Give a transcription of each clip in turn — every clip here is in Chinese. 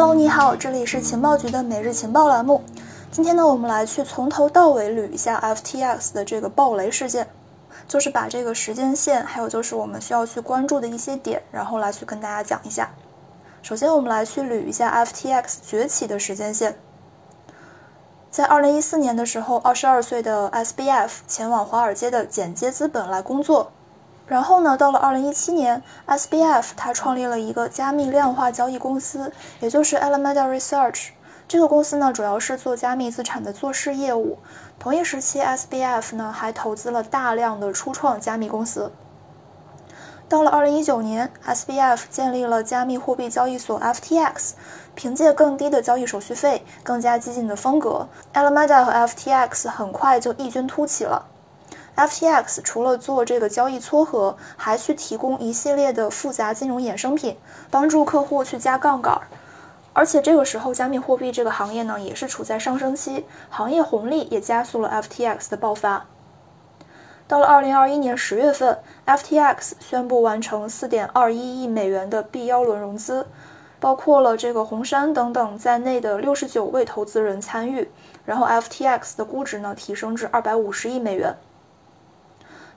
Hello，你好，这里是情报局的每日情报栏目。今天呢，我们来去从头到尾捋一下 FTX 的这个暴雷事件，就是把这个时间线，还有就是我们需要去关注的一些点，然后来去跟大家讲一下。首先，我们来去捋一下 FTX 崛起的时间线。在二零一四年的时候，二十二岁的 SBF 前往华尔街的简接资本来工作。然后呢，到了二零一七年，SBF 他创立了一个加密量化交易公司，也就是 Alameda Research。这个公司呢，主要是做加密资产的做市业务。同一时期，SBF 呢还投资了大量的初创加密公司。到了二零一九年，SBF 建立了加密货币交易所 FTX，凭借更低的交易手续费、更加激进的风格，Alameda 和 FTX 很快就异军突起了。FTX 除了做这个交易撮合，还去提供一系列的复杂金融衍生品，帮助客户去加杠杆。而且这个时候，加密货币这个行业呢，也是处在上升期，行业红利也加速了 FTX 的爆发。到了二零二一年十月份，FTX 宣布完成四点二一亿美元的 B 幺轮融资，包括了这个红杉等等在内的六十九位投资人参与，然后 FTX 的估值呢提升至二百五十亿美元。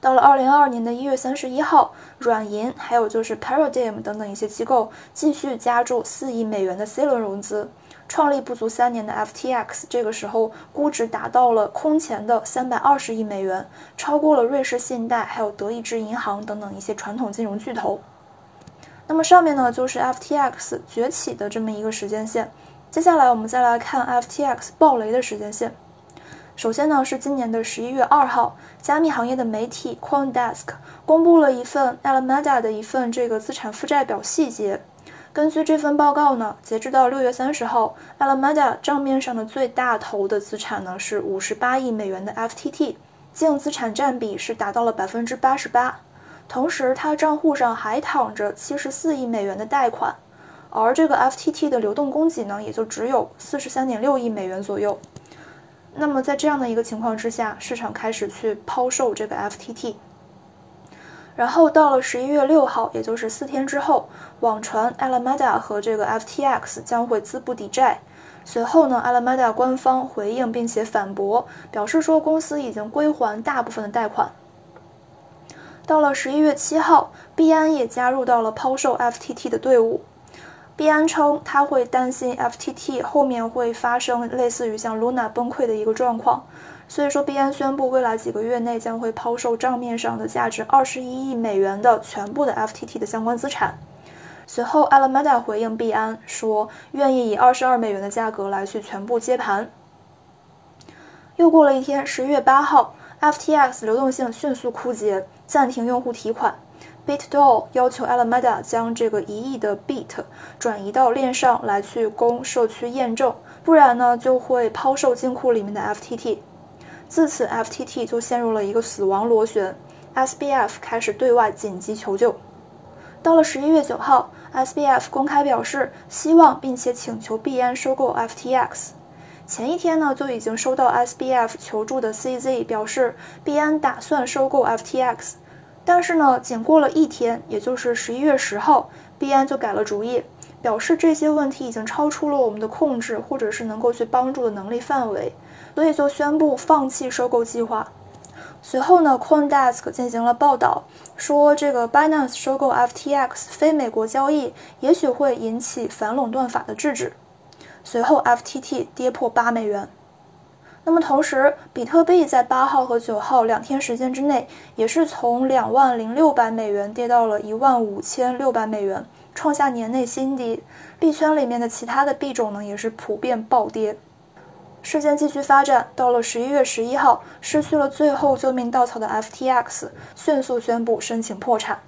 到了二零二二年的一月三十一号，软银还有就是 Paradigm 等等一些机构继续加注四亿美元的 C 轮融资，创立不足三年的 FTX，这个时候估值达到了空前的三百二十亿美元，超过了瑞士信贷还有德意志银行等等一些传统金融巨头。那么上面呢就是 FTX 崛起的这么一个时间线，接下来我们再来看 FTX 暴雷的时间线。首先呢，是今年的十一月二号，加密行业的媒体 CoinDesk 公布了一份 Alameda 的一份这个资产负债表细节。根据这份报告呢，截止到六月三十号，Alameda 账面上的最大头的资产呢是五十八亿美元的 FTT，净资产占比是达到了百分之八十八。同时，它账户上还躺着七十四亿美元的贷款，而这个 FTT 的流动供给呢，也就只有四十三点六亿美元左右。那么在这样的一个情况之下，市场开始去抛售这个 FTT。然后到了十一月六号，也就是四天之后，网传 Alameda 和这个 FTX 将会资不抵债。随后呢，Alameda 官方回应并且反驳，表示说公司已经归还大部分的贷款。到了十一月七号，币安也加入到了抛售 FTT 的队伍。币安称，他会担心 FTT 后面会发生类似于像 Luna 崩溃的一个状况，所以说币安宣布未来几个月内将会抛售账面上的价值二十一亿美元的全部的 FTT 的相关资产。随后，Alameda 回应币安说，愿意以二十二美元的价格来去全部接盘。又过了一天，十一月八号，FTX 流动性迅速枯竭，暂停用户提款。，BitDoll 要求 Alameda 将这个一亿的 Bit 转移到链上来去供社区验证，不然呢就会抛售金库里面的 FTT。自此，FTT 就陷入了一个死亡螺旋。SBF 开始对外紧急求救。到了十一月九号，SBF 公开表示希望并且请求币安收购 FTX。前一天呢就已经收到 SBF 求助的 CZ 表示币安打算收购 FTX。但是呢，仅过了一天，也就是十一月十号，币安就改了主意，表示这些问题已经超出了我们的控制，或者是能够去帮助的能力范围，所以就宣布放弃收购计划。随后呢，CoinDesk 进行了报道，说这个 Binance 收购 FTX 非美国交易，也许会引起反垄断法的制止。随后，FTT 跌破八美元。那么同时，比特币在八号和九号两天时间之内，也是从两万零六百美元跌到了一万五千六百美元，创下年内新低。币圈里面的其他的币种呢，也是普遍暴跌。事件继续发展，到了十一月十一号，失去了最后救命稻草的 FTX 迅速宣布申请破产。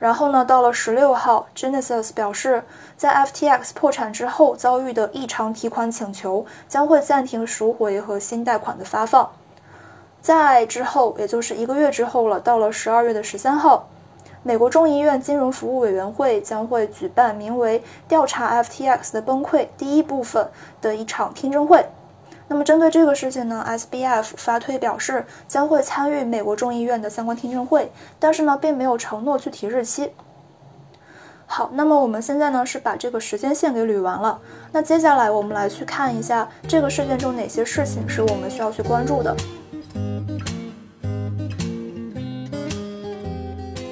然后呢，到了十六号，Genesis 表示，在 FTX 破产之后遭遇的异常提款请求将会暂停赎回和新贷款的发放。在之后，也就是一个月之后了，到了十二月的十三号，美国众议院金融服务委员会将会举办名为“调查 FTX 的崩溃”第一部分的一场听证会。那么针对这个事情呢，SBF 发推表示将会参与美国众议院的相关听证会，但是呢，并没有承诺具体日期。好，那么我们现在呢是把这个时间线给捋完了。那接下来我们来去看一下这个事件中哪些事情是我们需要去关注的。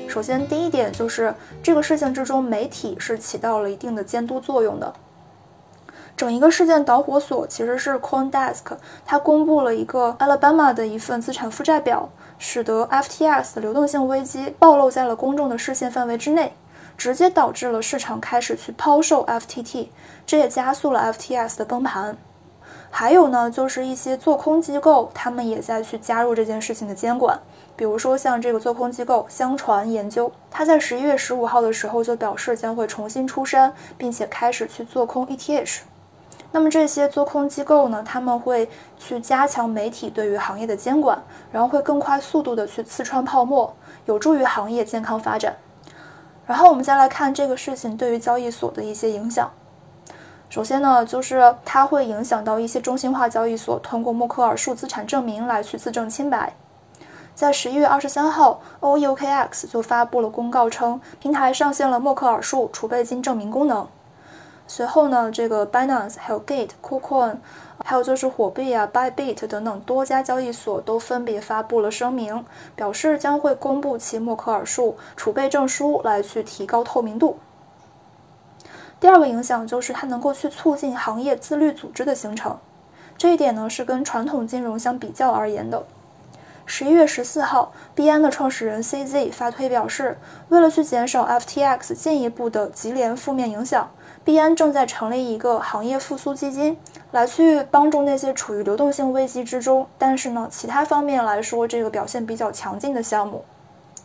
首先，第一点就是这个事情之中，媒体是起到了一定的监督作用的。整一个事件导火索其实是 CoinDesk，它公布了一个 Alabama 的一份资产负债表，使得 FTX 流动性危机暴露在了公众的视线范围之内。直接导致了市场开始去抛售 FTT，这也加速了 FTX 的崩盘。还有呢，就是一些做空机构，他们也在去加入这件事情的监管。比如说像这个做空机构相传研究，他在十一月十五号的时候就表示将会重新出山，并且开始去做空 ETH。那么这些做空机构呢，他们会去加强媒体对于行业的监管，然后会更快速度的去刺穿泡沫，有助于行业健康发展。然后我们再来看这个事情对于交易所的一些影响。首先呢，就是它会影响到一些中心化交易所通过默克尔树资产证明来去自证清白。在十一月二十三号，OEOKX 就发布了公告称，平台上线了默克尔树储备金证明功能。随后呢，这个 Binance 还有 Gate、KuCoin。还有就是火币啊、Bybit 等等多家交易所都分别发布了声明，表示将会公布其默克尔树储备证书来去提高透明度。第二个影响就是它能够去促进行业自律组织的形成，这一点呢是跟传统金融相比较而言的。十一月十四号，币安的创始人 CZ 发推表示，为了去减少 FTX 进一步的级联负面影响。币安正在成立一个行业复苏基金，来去帮助那些处于流动性危机之中，但是呢，其他方面来说这个表现比较强劲的项目。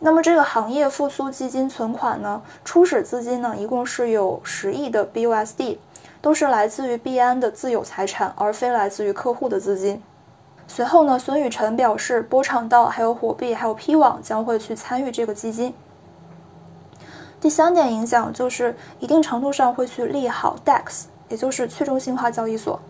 那么这个行业复苏基金存款呢，初始资金呢，一共是有十亿的 BUSD，都是来自于币安的自有财产，而非来自于客户的资金。随后呢，孙宇晨表示，波场道、还有火币、还有 P 网将会去参与这个基金。第三点影响就是一定程度上会去利好 DEX，也就是去中心化交易所。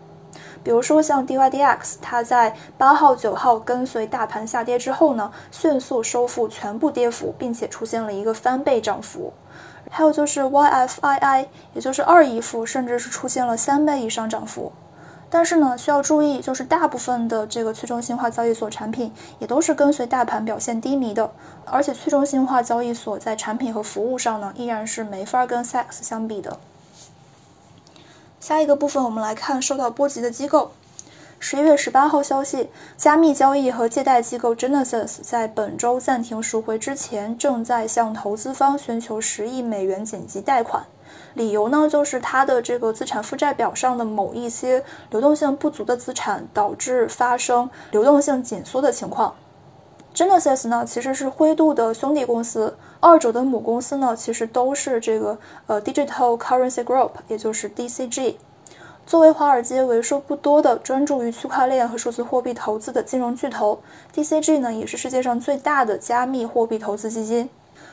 比如说像 DYDX，它在八号、九号跟随大盘下跌之后呢，迅速收复全部跌幅，并且出现了一个翻倍涨幅。还有就是 YFII，也就是二姨夫，甚至是出现了三倍以上涨幅。但是呢，需要注意，就是大部分的这个去中心化交易所产品也都是跟随大盘表现低迷的，而且去中心化交易所在产品和服务上呢，依然是没法跟 SEX 相比的。下一个部分，我们来看受到波及的机构。十一月十八号消息，加密交易和借贷机构 Genesis 在本周暂停赎回之前，正在向投资方寻求十亿美元紧急贷款。理由呢，就是它的这个资产负债表上的某一些流动性不足的资产，导致发生流动性紧缩的情况。Genesis 呢，其实是灰度的兄弟公司，二者的母公司呢，其实都是这个呃 Digital Currency Group，也就是 DCG。作为华尔街为数不多的专注于区块链和数字货币投资的金融巨头，DCG 呢，也是世界上最大的加密货币投资基金。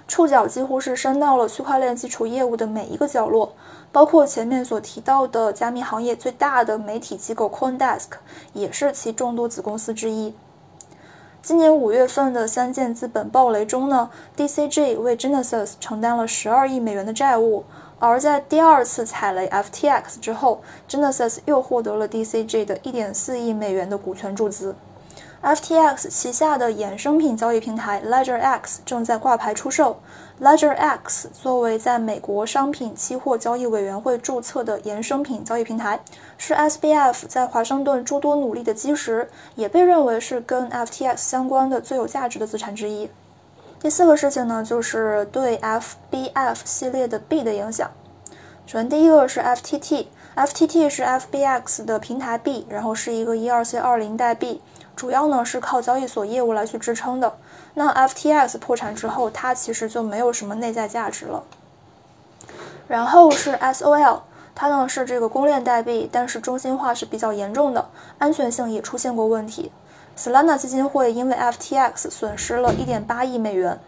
触角几乎是伸到了区块链基础业务的每一个角落，包括前面所提到的加密行业最大的媒体机构 CoinDesk，也是其众多子公司之一。今年五月份的三件资本暴雷中呢，DCG 为 Genesis 承担了十二亿美元的债务，而在第二次踩雷 FTX 之后，Genesis 又获得了 DCG 的一点四亿美元的股权注资。FTX 旗下的衍生品交易平台 LedgerX 正在挂牌出售。LedgerX 作为在美国商品期货交易委员会注册的衍生品交易平台，是 SBF 在华盛顿诸多努力的基石，也被认为是跟 FTX 相关的最有价值的资产之一。第四个事情呢，就是对 FBF 系列的币的影响。首先，第一个是 FTT，FTT 是 FBX 的平台币，然后是一个 ERC20 代币。主要呢是靠交易所业务来去支撑的。那 FTX 破产之后，它其实就没有什么内在价值了。然后是 SOL，它呢是这个公链代币，但是中心化是比较严重的，安全性也出现过问题。Solana 基金会因为 FTX 损失了一点八亿美元。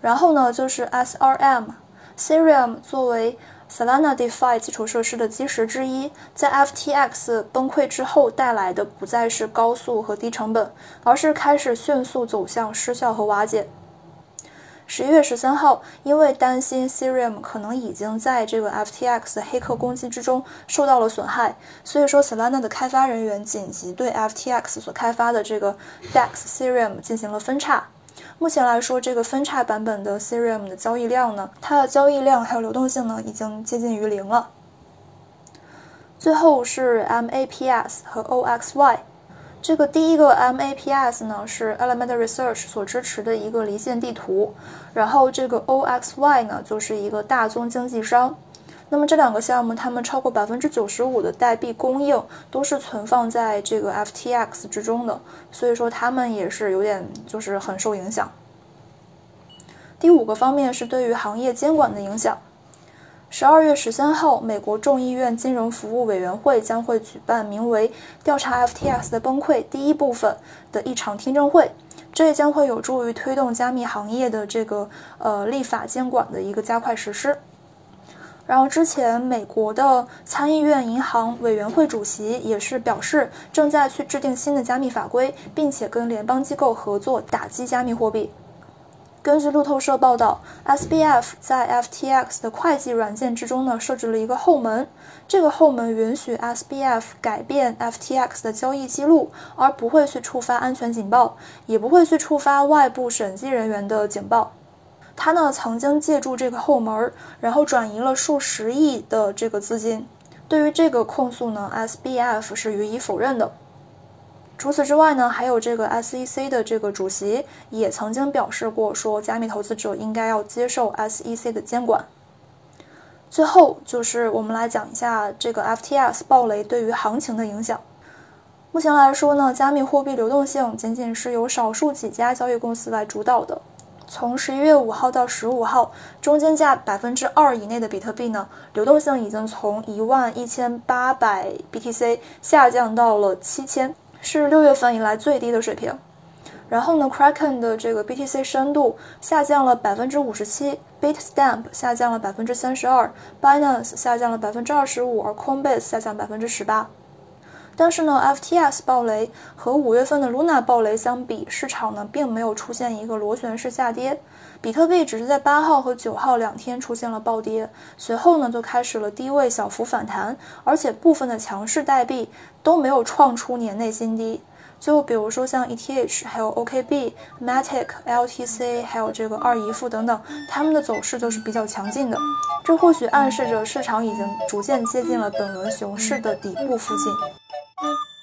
然后呢就是 SRM，Serum 作为 Solana DeFi 基础设施的基石之一，在 FTX 崩溃之后带来的不再是高速和低成本，而是开始迅速走向失效和瓦解。十一月十三号，因为担心 Ethereum 可能已经在这个 FTX 黑客攻击之中受到了损害，所以说 Solana 的开发人员紧急对 FTX 所开发的这个 DEX Ethereum 进行了分叉。目前来说，这个分叉版本的 Serium 的交易量呢，它的交易量还有流动性呢，已经接近于零了。最后是 MAPS 和 OXY。这个第一个 MAPS 呢是 Element Research 所支持的一个离线地图，然后这个 OXY 呢就是一个大宗经纪商。那么这两个项目，它们超过百分之九十五的代币供应都是存放在这个 FTX 之中的，所以说它们也是有点就是很受影响。第五个方面是对于行业监管的影响。十二月十三号，美国众议院金融服务委员会将会举办名为“调查 FTX 的崩溃”第一部分的一场听证会，这也将会有助于推动加密行业的这个呃立法监管的一个加快实施。然后，之前美国的参议院银行委员会主席也是表示，正在去制定新的加密法规，并且跟联邦机构合作打击加密货币。根据路透社报道，SBF 在 FTX 的会计软件之中呢设置了一个后门，这个后门允许 SBF 改变 FTX 的交易记录，而不会去触发安全警报，也不会去触发外部审计人员的警报。他呢曾经借助这个后门，然后转移了数十亿的这个资金。对于这个控诉呢，SBF 是予以否认的。除此之外呢，还有这个 SEC 的这个主席也曾经表示过，说加密投资者应该要接受 SEC 的监管。最后就是我们来讲一下这个 FTS 暴雷对于行情的影响。目前来说呢，加密货币流动性仅仅是由少数几家交易公司来主导的。从十一月五号到十五号，中间价百分之二以内的比特币呢，流动性已经从一万一千八百 BTC 下降到了七千。是六月份以来最低的水平，然后呢，Kraken 的这个 BTC 深度下降了百分之五十七，Bitstamp 下降了百分之三十二，Binance 下降了百分之二十五，而 Coinbase 下降百分之十八。但是呢，FTS 暴雷和五月份的 Luna 暴雷相比，市场呢并没有出现一个螺旋式下跌，比特币只是在八号和九号两天出现了暴跌，随后呢就开始了低位小幅反弹，而且部分的强势代币都没有创出年内新低，就比如说像 ETH、还有 OKB、Matic、LTC，还有这个二姨夫等等，它们的走势都是比较强劲的，这或许暗示着市场已经逐渐接近了本轮熊市的底部附近。you